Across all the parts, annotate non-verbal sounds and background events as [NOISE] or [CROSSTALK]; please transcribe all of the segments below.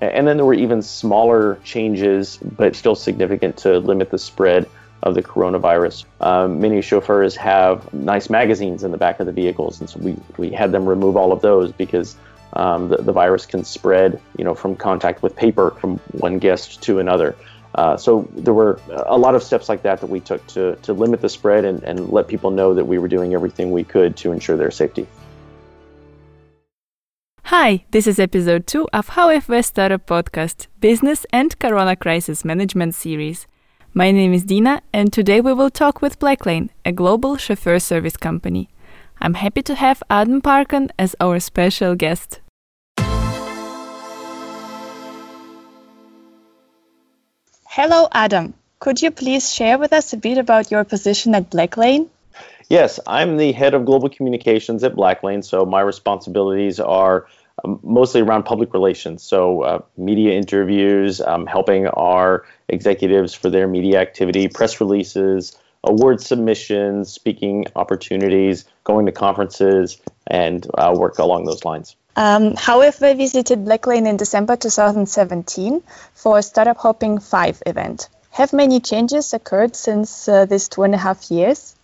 And then there were even smaller changes, but still significant to limit the spread of the coronavirus. Um, many chauffeurs have nice magazines in the back of the vehicles, and so we, we had them remove all of those because um, the, the virus can spread, you know, from contact with paper from one guest to another. Uh, so there were a lot of steps like that that we took to, to limit the spread and, and let people know that we were doing everything we could to ensure their safety. Hi, this is episode 2 of How FW Startup Podcast, Business and Corona Crisis Management Series. My name is Dina, and today we will talk with Blacklane, a global chauffeur service company. I'm happy to have Adam Parkin as our special guest. Hello, Adam. Could you please share with us a bit about your position at Blacklane? Yes, I'm the head of global communications at Blacklane, so my responsibilities are mostly around public relations. So, uh, media interviews, um, helping our executives for their media activity, press releases, award submissions, speaking opportunities, going to conferences, and uh, work along those lines. Um, however, I visited Blacklane in December 2017 for a Startup Hopping 5 event. Have many changes occurred since uh, this two and a half years?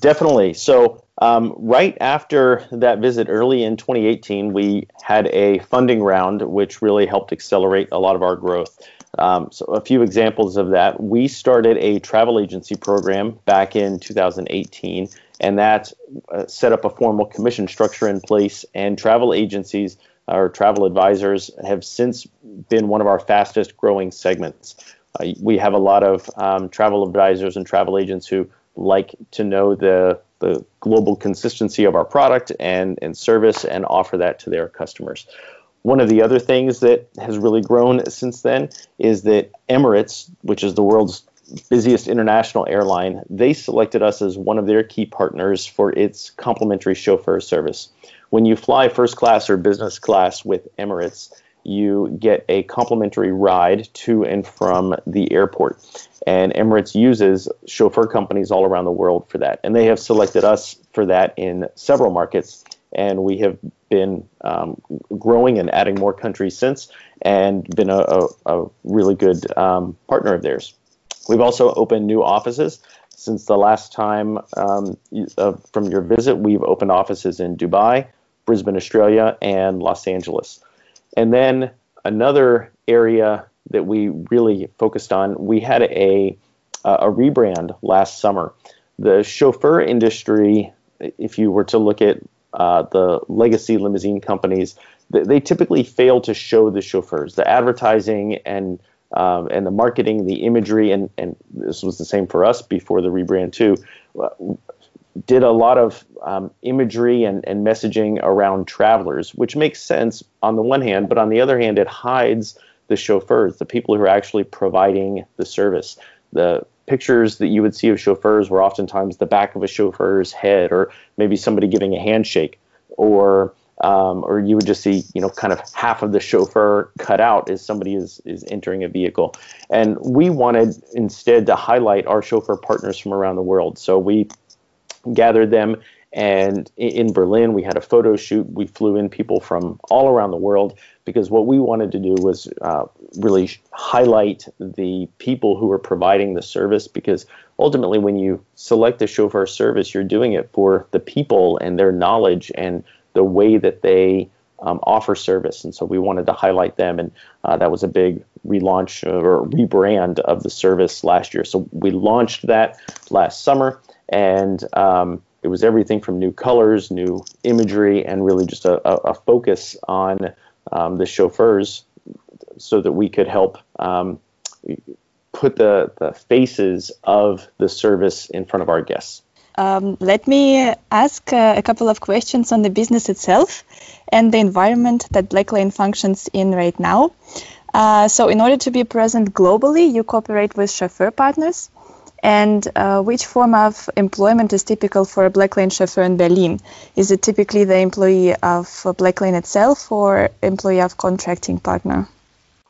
Definitely. So, um, right after that visit early in 2018, we had a funding round which really helped accelerate a lot of our growth. Um, so, a few examples of that we started a travel agency program back in 2018 and that uh, set up a formal commission structure in place. And travel agencies or travel advisors have since been one of our fastest growing segments. Uh, we have a lot of um, travel advisors and travel agents who like to know the the global consistency of our product and, and service and offer that to their customers. One of the other things that has really grown since then is that Emirates, which is the world's busiest international airline, they selected us as one of their key partners for its complimentary chauffeur service. When you fly first class or business class with Emirates, you get a complimentary ride to and from the airport. And Emirates uses chauffeur companies all around the world for that. And they have selected us for that in several markets. And we have been um, growing and adding more countries since and been a, a, a really good um, partner of theirs. We've also opened new offices. Since the last time um, uh, from your visit, we've opened offices in Dubai, Brisbane, Australia, and Los Angeles. And then another area that we really focused on, we had a, a rebrand last summer. The chauffeur industry, if you were to look at uh, the legacy limousine companies, they, they typically fail to show the chauffeurs. The advertising and um, and the marketing, the imagery, and, and this was the same for us before the rebrand too, did a lot of um, imagery and, and messaging around travelers, which makes sense on the one hand, but on the other hand, it hides the chauffeurs, the people who are actually providing the service. The pictures that you would see of chauffeurs were oftentimes the back of a chauffeur's head, or maybe somebody giving a handshake, or um, or you would just see, you know, kind of half of the chauffeur cut out as somebody is is entering a vehicle. And we wanted instead to highlight our chauffeur partners from around the world. So we gathered them. And in Berlin, we had a photo shoot. We flew in people from all around the world because what we wanted to do was uh, really highlight the people who are providing the service. Because ultimately, when you select a chauffeur service, you're doing it for the people and their knowledge and the way that they um, offer service. And so we wanted to highlight them. And uh, that was a big relaunch or rebrand of the service last year. So we launched that last summer and um, it was everything from new colors, new imagery, and really just a, a, focus on um, the chauffeurs so that we could help um, put the, the faces of the service in front of our guests. Um, let me ask uh, a couple of questions on the business itself and the environment that Blacklane functions in right now. Uh, so, in order to be present globally, you cooperate with chauffeur partners. And uh, which form of employment is typical for a Blacklane chauffeur in Berlin? Is it typically the employee of Blacklane itself or employee of contracting partner?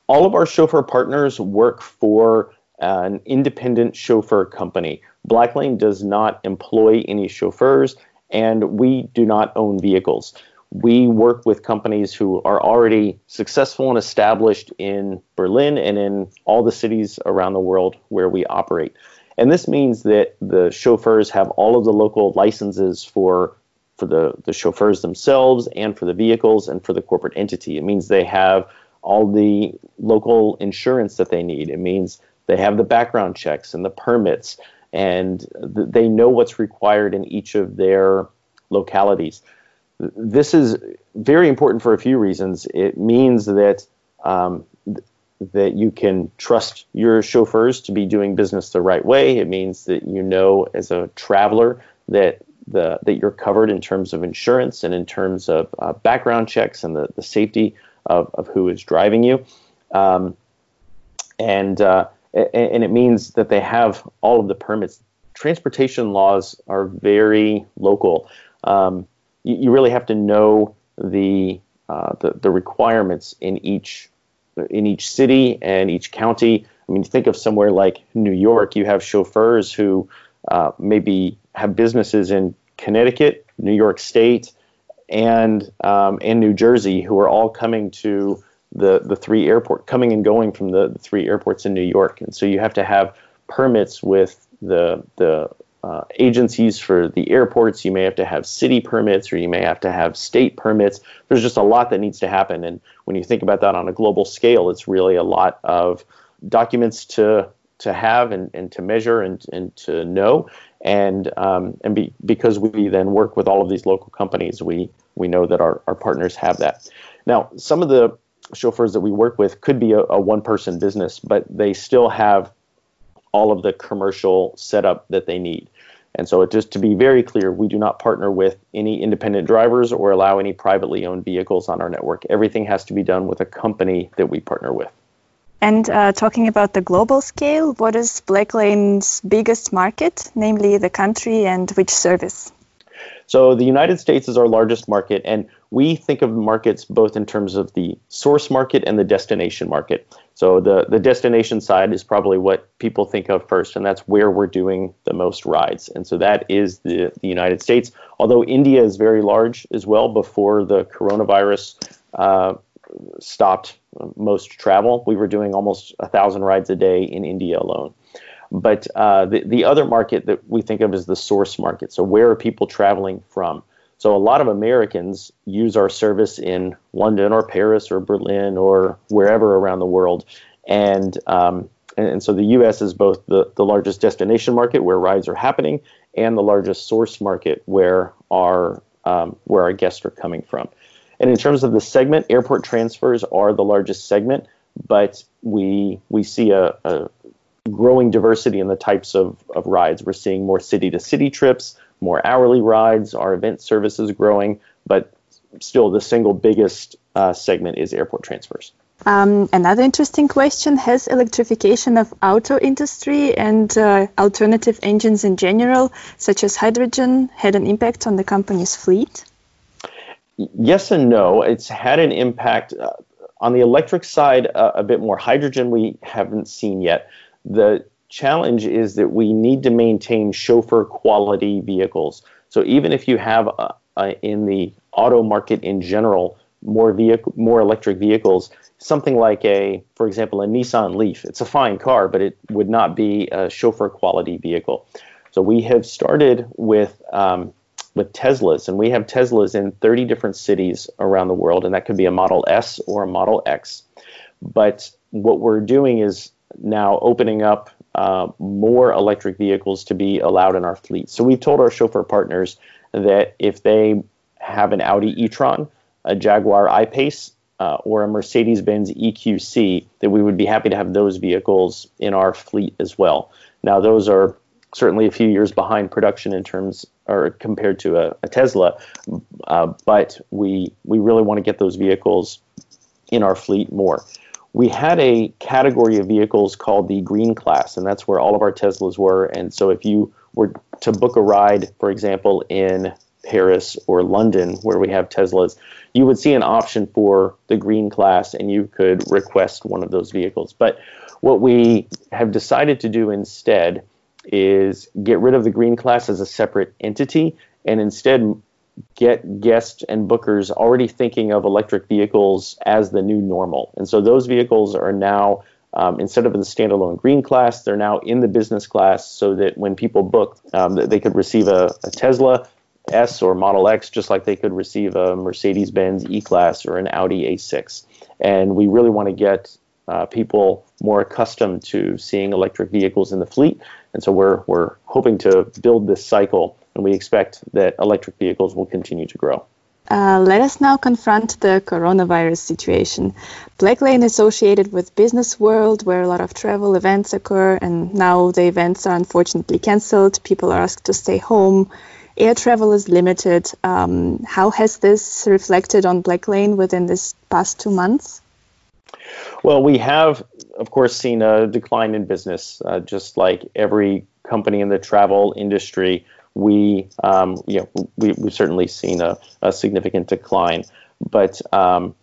All of our chauffeur partners work for an independent chauffeur company. Blacklane does not employ any chauffeurs, and we do not own vehicles. we work with companies who are already successful and established in Berlin and in all the cities around the world where we operate. And this means that the chauffeurs have all of the local licenses for for the, the chauffeurs themselves and for the vehicles and for the corporate entity. It means they have all the local insurance that they need. It means they have the background checks and the permits, and th- they know what's required in each of their localities. This is very important for a few reasons. It means that um, that you can trust your chauffeurs to be doing business the right way. It means that you know as a traveler that the that you're covered in terms of insurance and in terms of uh, background checks and the, the safety of, of who is driving you. Um, and, uh, and it means that they have all of the permits. Transportation laws are very local. Um, you, you, really have to know the, uh, the, the requirements in each in each city and each county. I mean, think of somewhere like New York. You have chauffeurs who uh, maybe have businesses in Connecticut, New York State, and um, and New Jersey, who are all coming to the the three airport, coming and going from the, the three airports in New York, and so you have to have permits with the the uh, agencies for the airports. You may have to have city permits, or you may have to have state permits. There's just a lot that needs to happen, and when you think about that on a global scale, it's really a lot of documents to to have and, and to measure and, and to know and um, and be, because we then work with all of these local companies, we we know that our, our partners have that. Now, some of the chauffeurs that we work with could be a, a one person business, but they still have all of the commercial setup that they need. And so, it, just to be very clear, we do not partner with any independent drivers or allow any privately owned vehicles on our network. Everything has to be done with a company that we partner with. And uh, talking about the global scale, what is Blacklane's biggest market, namely the country and which service? So the United States is our largest market, and we think of markets both in terms of the source market and the destination market. So the, the destination side is probably what people think of first, and that's where we're doing the most rides. And so that is the, the United States, although India is very large as well before the coronavirus uh, stopped most travel. We were doing almost a thousand rides a day in India alone. But uh, the, the other market that we think of is the source market. So, where are people traveling from? So, a lot of Americans use our service in London or Paris or Berlin or wherever around the world. And, um, and, and so the US is both the, the largest destination market where rides are happening and the largest source market where our, um, where our guests are coming from. And in terms of the segment, airport transfers are the largest segment, but we we see a, a growing diversity in the types of, of rides. We're seeing more city to city trips, more hourly rides. Our event service is growing, but still the single biggest uh, segment is airport transfers. Um, another interesting question: Has electrification of auto industry and uh, alternative engines in general, such as hydrogen, had an impact on the company's fleet? yes and no. It's had an impact uh, on the electric side uh, a bit more. Hydrogen we haven't seen yet. The challenge is that we need to maintain chauffeur quality vehicles. So even if you have uh, uh, in the auto market in general more vehicle more electric vehicles, something like a, for example, a Nissan Leaf. It's a fine car, but it would not be a chauffeur quality vehicle. So we have started with um, with Teslas, and we have Teslas in 30 different cities around the world, and that could be a Model S or a Model X. But what we're doing is now opening up uh, more electric vehicles to be allowed in our fleet. So we've told our chauffeur partners that if they have an Audi e-tron, a Jaguar I-Pace, uh, or a Mercedes-Benz EQC, that we would be happy to have those vehicles in our fleet as well. Now, those are certainly a few years behind production in terms or compared to a, a Tesla, uh, but we we really want to get those vehicles in our fleet more. We had a category of vehicles called the green class, and that's where all of our Teslas were. And so, if you were to book a ride, for example, in Paris or London, where we have Teslas, you would see an option for the green class, and you could request one of those vehicles. But what we have decided to do instead is get rid of the green class as a separate entity and instead get guests and bookers already thinking of electric vehicles as the new normal. And so those vehicles are now, um, instead of the standalone green class, they're now in the business class so that when people book, um, they could receive a, a, Tesla S or Model X just like they could receive a Mercedes Benz E Class or an Audi A6. And we really want to get uh, people more accustomed to seeing electric vehicles in the fleet. And so we're, we're hoping to build this cycle and we expect that electric vehicles will continue to grow. Uh, let us now confront the coronavirus situation. Blacklane is associated with business world where a lot of travel events occur, and now the events are unfortunately cancelled. People are asked to stay home. Air travel is limited. Um, how has this reflected on Blacklane within this past two months? Well, we have, of course, seen a decline in business, uh, just like every company in the travel industry we um, you know we, we've certainly seen a, a significant decline, but um,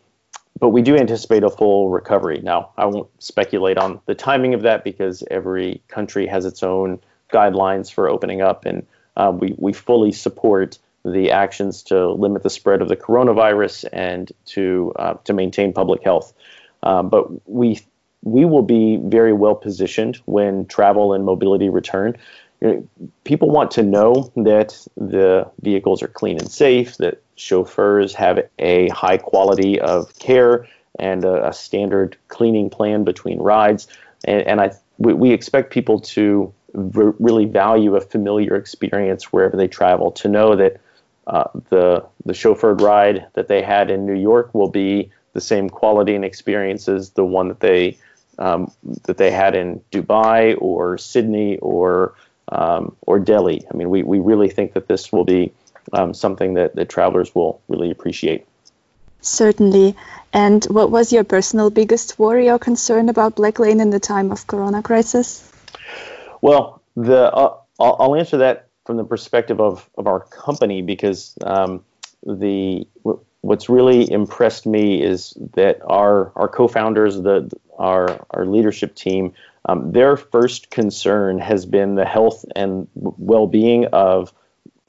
but we do anticipate a full recovery. Now, I won't speculate on the timing of that because every country has its own guidelines for opening up, and uh, we we fully support the actions to limit the spread of the coronavirus and to uh, to maintain public health. Um, but we we will be very well positioned when travel and mobility return people want to know that the vehicles are clean and safe, that chauffeurs have a high quality of care and a, a standard cleaning plan between rides. And, and I, we, we, expect people to v- really value a familiar experience wherever they travel, to know that uh, the, the chauffeured ride that they had in New York will be the same quality and experience as the one that they, um, that they had in Dubai or Sydney or um, or Delhi. I mean, we, we really think that this will be um, something that, that travelers will really appreciate. Certainly. And what was your personal biggest worry or concern about Blacklane in the time of Corona crisis? Well, the uh, I'll, I'll, answer that from the perspective of, of our company because um, the what's really impressed me is that our our co-founders, the our our leadership team, um, their first concern has been the health and well-being of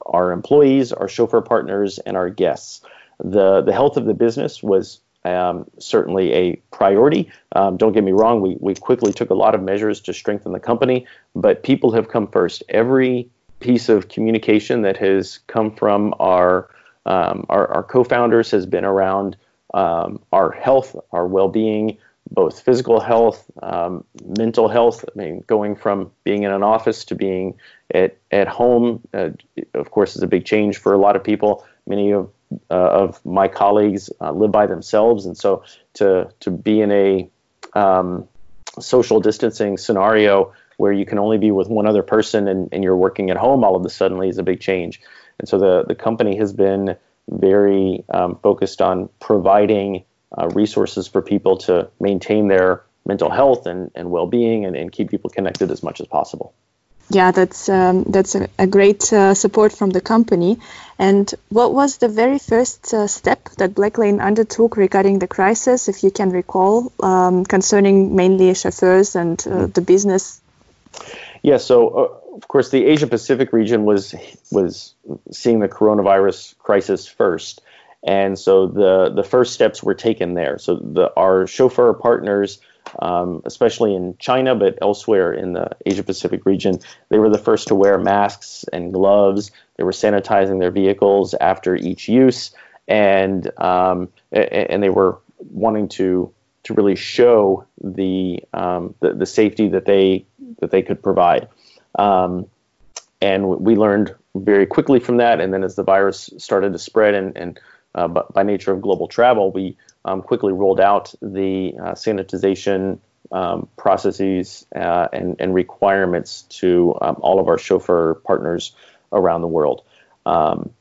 our employees, our chauffeur partners, and our guests. the The health of the business was um, certainly a priority. Um, don't get me wrong; we we quickly took a lot of measures to strengthen the company, but people have come first. Every piece of communication that has come from our um, our, our, co-founders has been around um, our health, our well-being, both physical health, um, mental health. I mean, going from being in an office to being at at home, uh, of course, is a big change for a lot of people. Many of uh, of my colleagues uh, live by themselves, and so to to be in a um, social distancing scenario where you can only be with one other person and, and you're working at home all of a sudden is a big change. And so the, the company has been very um, focused on providing uh, resources for people to maintain their mental health and, and well-being and, and keep people connected as much as possible. Yeah, that's um, that's a, a great uh, support from the company. And what was the very first uh, step that Blacklane undertook regarding the crisis, if you can recall, um, concerning mainly chauffeurs and uh, mm-hmm. the business? Yeah, so uh, of course, the Asia Pacific region was was seeing the coronavirus crisis first, and so the the first steps were taken there. So the our chauffeur partners, um, especially in China, but elsewhere in the Asia Pacific region, they were the first to wear masks and gloves. They were sanitizing their vehicles after each use, and um, and they were wanting to to really show the, um, the the safety that they that they could provide. Um, and we learned very quickly from that. And then as the virus started to spread, and, and uh, by nature of global travel, we um, quickly rolled out the uh, sanitization um, processes uh, and, and, requirements to um, all of our chauffeur partners around the world. Um,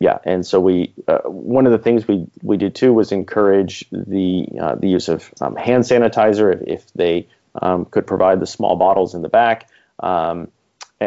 yeah, and so we uh, one of the things we, we did too was encourage the uh, the use of um, hand sanitizer if, if they um, could provide the small bottles in the back. Um,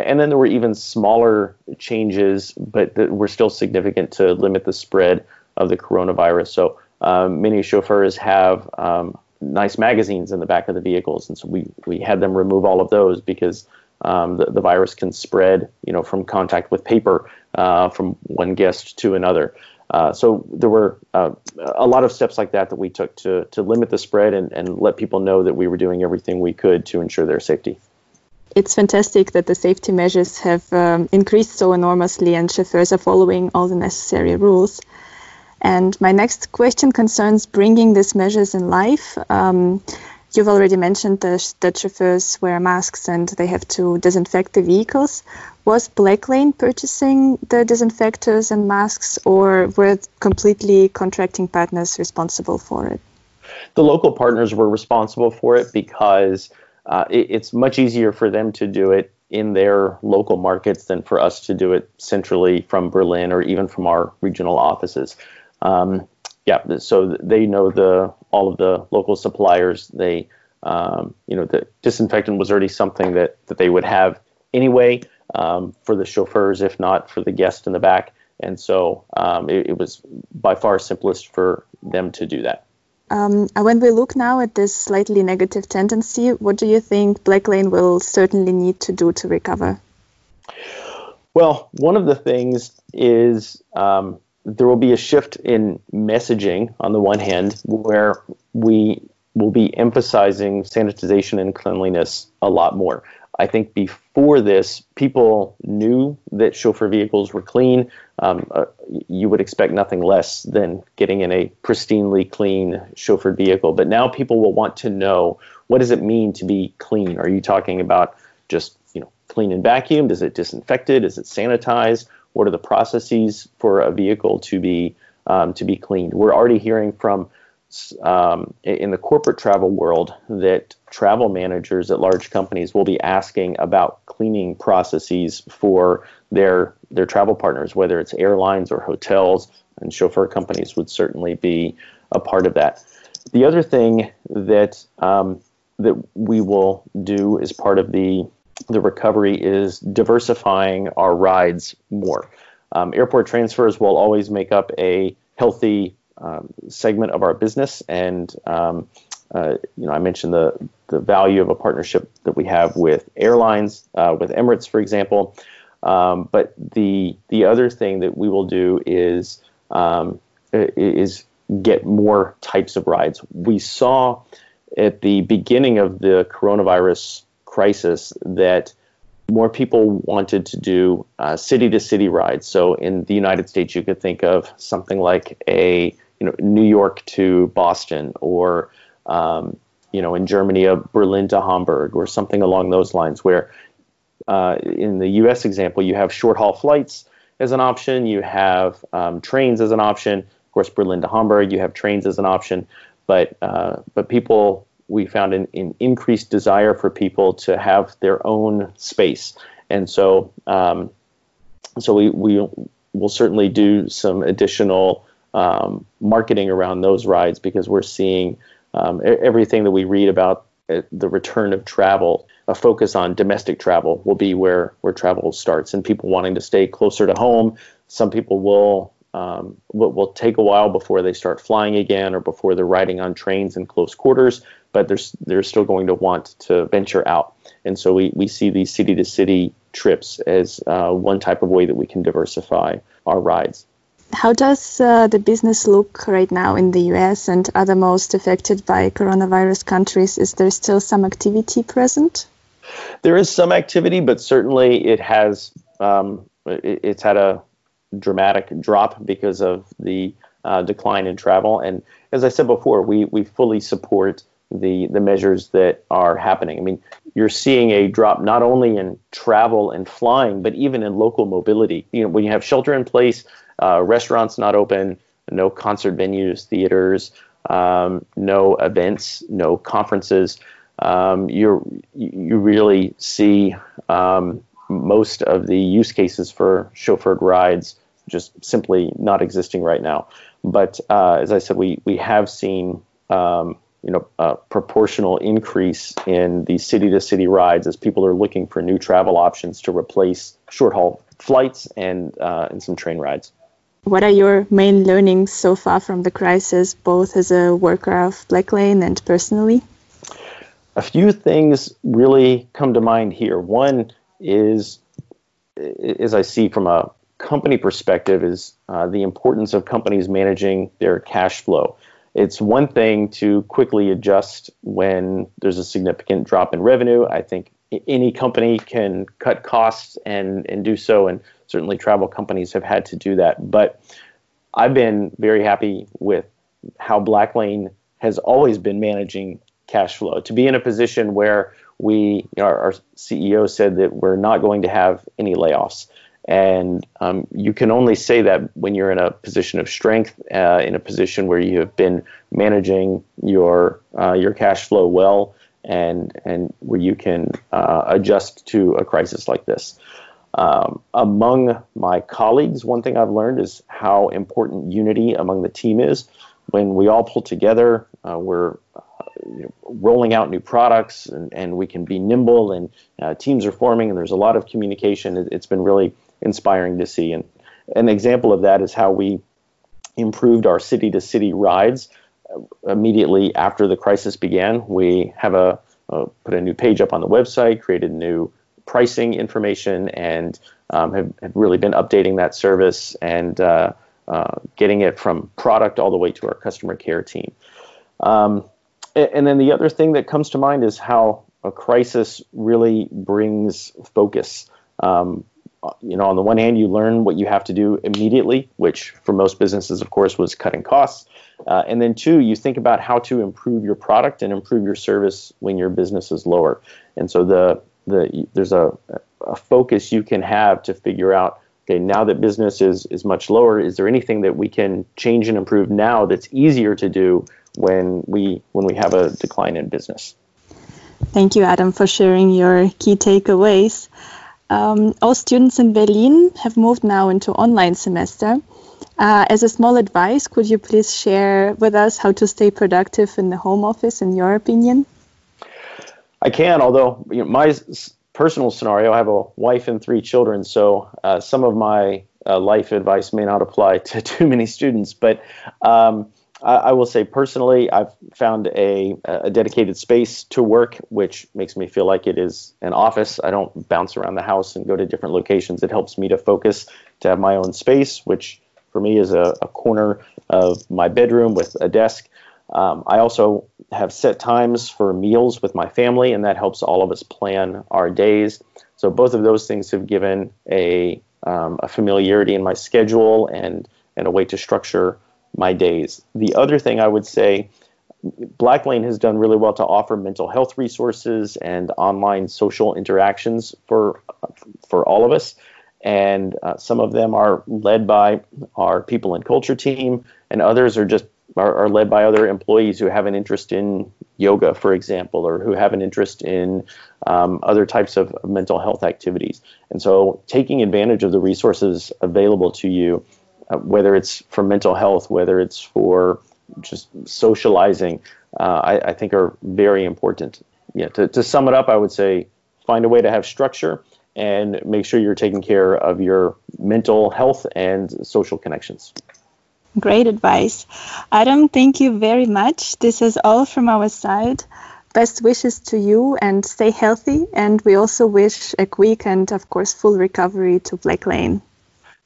and then there were even smaller changes, but that were still significant to limit the spread of the coronavirus. So um, many chauffeurs have um, nice magazines in the back of the vehicles, and so we, we had them remove all of those because um, the, the virus can spread, you know, from contact with paper uh, from one guest to another. Uh, so there were uh, a lot of steps like that that we took to, to limit the spread and, and let people know that we were doing everything we could to ensure their safety. It's fantastic that the safety measures have um, increased so enormously and chauffeurs are following all the necessary rules. And my next question concerns bringing these measures in life. Um, you've already mentioned the, that chauffeurs wear masks and they have to disinfect the vehicles. Was Blacklane purchasing the disinfectors and masks, or were completely contracting partners responsible for it? The local partners were responsible for it because uh, it, it's much easier for them to do it in their local markets than for us to do it centrally from Berlin or even from our regional offices. Um, yeah, so they know the all of the local suppliers. They, um, you know, the disinfectant was already something that that they would have anyway um, for the chauffeurs, if not for the guest in the back. And so um, it, it, was by far simplest for them to do that. Um, when we look now at this slightly negative tendency, what do you think Blacklane will certainly need to do to recover? Well, one of the things is um, there will be a shift in messaging on the one hand, where we will be emphasizing sanitization and cleanliness a lot more. I think before this, people knew that chauffeur vehicles were clean. Um, uh, you would expect nothing less than getting in a pristinely clean chauffeured vehicle. But now people will want to know what does it mean to be clean? Are you talking about just you know clean and vacuumed? Is it disinfected? Is it sanitized? What are the processes for a vehicle to be um, to be cleaned? We're already hearing from um, in the corporate travel world that travel managers at large companies will be asking about cleaning processes for their their travel partners, whether it's airlines or hotels, and chauffeur companies would certainly be a part of that. The other thing that um, that we will do as part of the the recovery is diversifying our rides more. Um, airport transfers will always make up a healthy um, segment of our business, and um, uh, you know I mentioned the the value of a partnership that we have with airlines, uh, with Emirates, for example. Um, but the the other thing that we will do is um, is get more types of rides. We saw at the beginning of the coronavirus crisis that more people wanted to do city to city rides. So in the United States, you could think of something like a you know New York to Boston, or um, you know in Germany a Berlin to Hamburg, or something along those lines. Where uh, in the U.S. example, you have short haul flights as an option, you have um, trains as an option. Of course, Berlin to Hamburg, you have trains as an option, but uh, but people we found an, an, increased desire for people to have their own space, and so um, so we we will certainly do some additional um, marketing around those rides because we're seeing um, everything that we read about uh, the return of travel. A focus on domestic travel will be where where travel starts, and people wanting to stay closer to home. Some people will um, will, take a while before they start flying again or before they're riding on trains in close quarters but they're, they're still going to want to venture out. And so we, we see these city to city trips as uh, one type of way that we can diversify our rides. How does uh, the business look right now in the US and other most affected by coronavirus countries? Is there still some activity present? There is some activity, but certainly it has um, it, it's had a dramatic drop because of the uh, decline in travel. And as I said before, we we fully support the the measures that are happening. I mean, you're seeing a drop not only in travel and flying, but even in local mobility. You know, when you have shelter in place, uh, restaurants not open, no concert venues, theaters, um, no events, no conferences. Um, you you really see um, most of the use cases for chauffeured rides just simply not existing right now. But uh, as I said, we we have seen um, you know, a proportional increase in these city to city rides as people are looking for new travel options to replace short haul flights and, uh, and some train rides. What are your main learnings so far from the crisis, both as a worker of Blacklane and personally? A few things really come to mind here. One is, as I see from a company perspective is uh, the importance of companies managing their cash flow. It's one thing to quickly adjust when there's a significant drop in revenue. I think any company can cut costs and, and do so, and certainly travel companies have had to do that. But I've been very happy with how Blacklane has always been managing cash flow. To be in a position where we, our, our CEO said that we're not going to have any layoffs. And um, you can only say that when you're in a position of strength, uh, in a position where you have been managing your uh, your cash flow well, and and where you can uh, adjust to a crisis like this. Um, among my colleagues, one thing I've learned is how important unity among the team is. When we all pull together, uh, we're uh, you know, rolling out new products, and, and we can be nimble, and uh, teams are forming, and there's a lot of communication. It, it's been really inspiring to see. And an example of that is how we improved our city to city rides immediately after the crisis began. We have a uh, put a new page up on the website, created new pricing information, and um, have, have, really been updating that service and uh, uh, getting it from product all the way to our customer care team. Um, and, then the other thing that comes to mind is how a crisis really brings focus. Um, you know, on the one hand, you learn what you have to do immediately, which for most businesses, of course, was cutting costs. Uh, and then two, you think about how to improve your product and improve your service when your business is lower. And so the the there's a, a focus you can have to figure out. Okay, now that business is is much lower, is there anything that we can change and improve now that's easier to do when we when we have a decline in business? Thank you, Adam, for sharing your key takeaways. Um, all students in Berlin have moved now into online semester. Uh, as a small advice, could you please share with us how to stay productive in the home office, in your opinion? I can, although you know, my personal scenario, I have a wife and three children, so uh, some of my uh, life advice may not apply [LAUGHS] to too many students. But um, I, I, will say personally, I've found a, a, dedicated space to work, which makes me feel like it is an office. I don't bounce around the house and go to different locations. It helps me to focus, to have my own space, which for me is a, a corner of my bedroom with a desk. Um, I also have set times for meals with my family, and that helps all of us plan our days. So both of those things have given a, um, a familiarity in my schedule and, and a way to structure my days. The other thing I would say, Blacklane has done really well to offer mental health resources and online social interactions for for all of us. And uh, some of them are led by our people and culture team, and others are just are, are, led by other employees who have an interest in yoga, for example, or who have an interest in um, other types of mental health activities. And so, taking advantage of the resources available to you uh, whether it's for mental health, whether it's for just socializing, uh, I, I, think are very important. Yeah, to, to sum it up, I would say find a way to have structure and make sure you're taking care of your mental health and social connections. Great advice. Adam, thank you very much. This is all from our side. Best wishes to you and stay healthy. And we also wish a quick and, of course, full recovery to Blacklane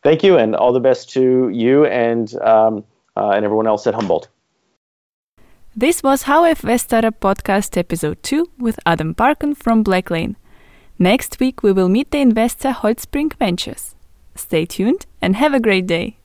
thank you, and all the best to you and um, uh, and everyone else at Humboldt. This was HVStara podcast episode 2 with Adam Parkin from Blacklane. Next week we will meet the investor Holtzbrinck Ventures. Stay tuned and have a great day.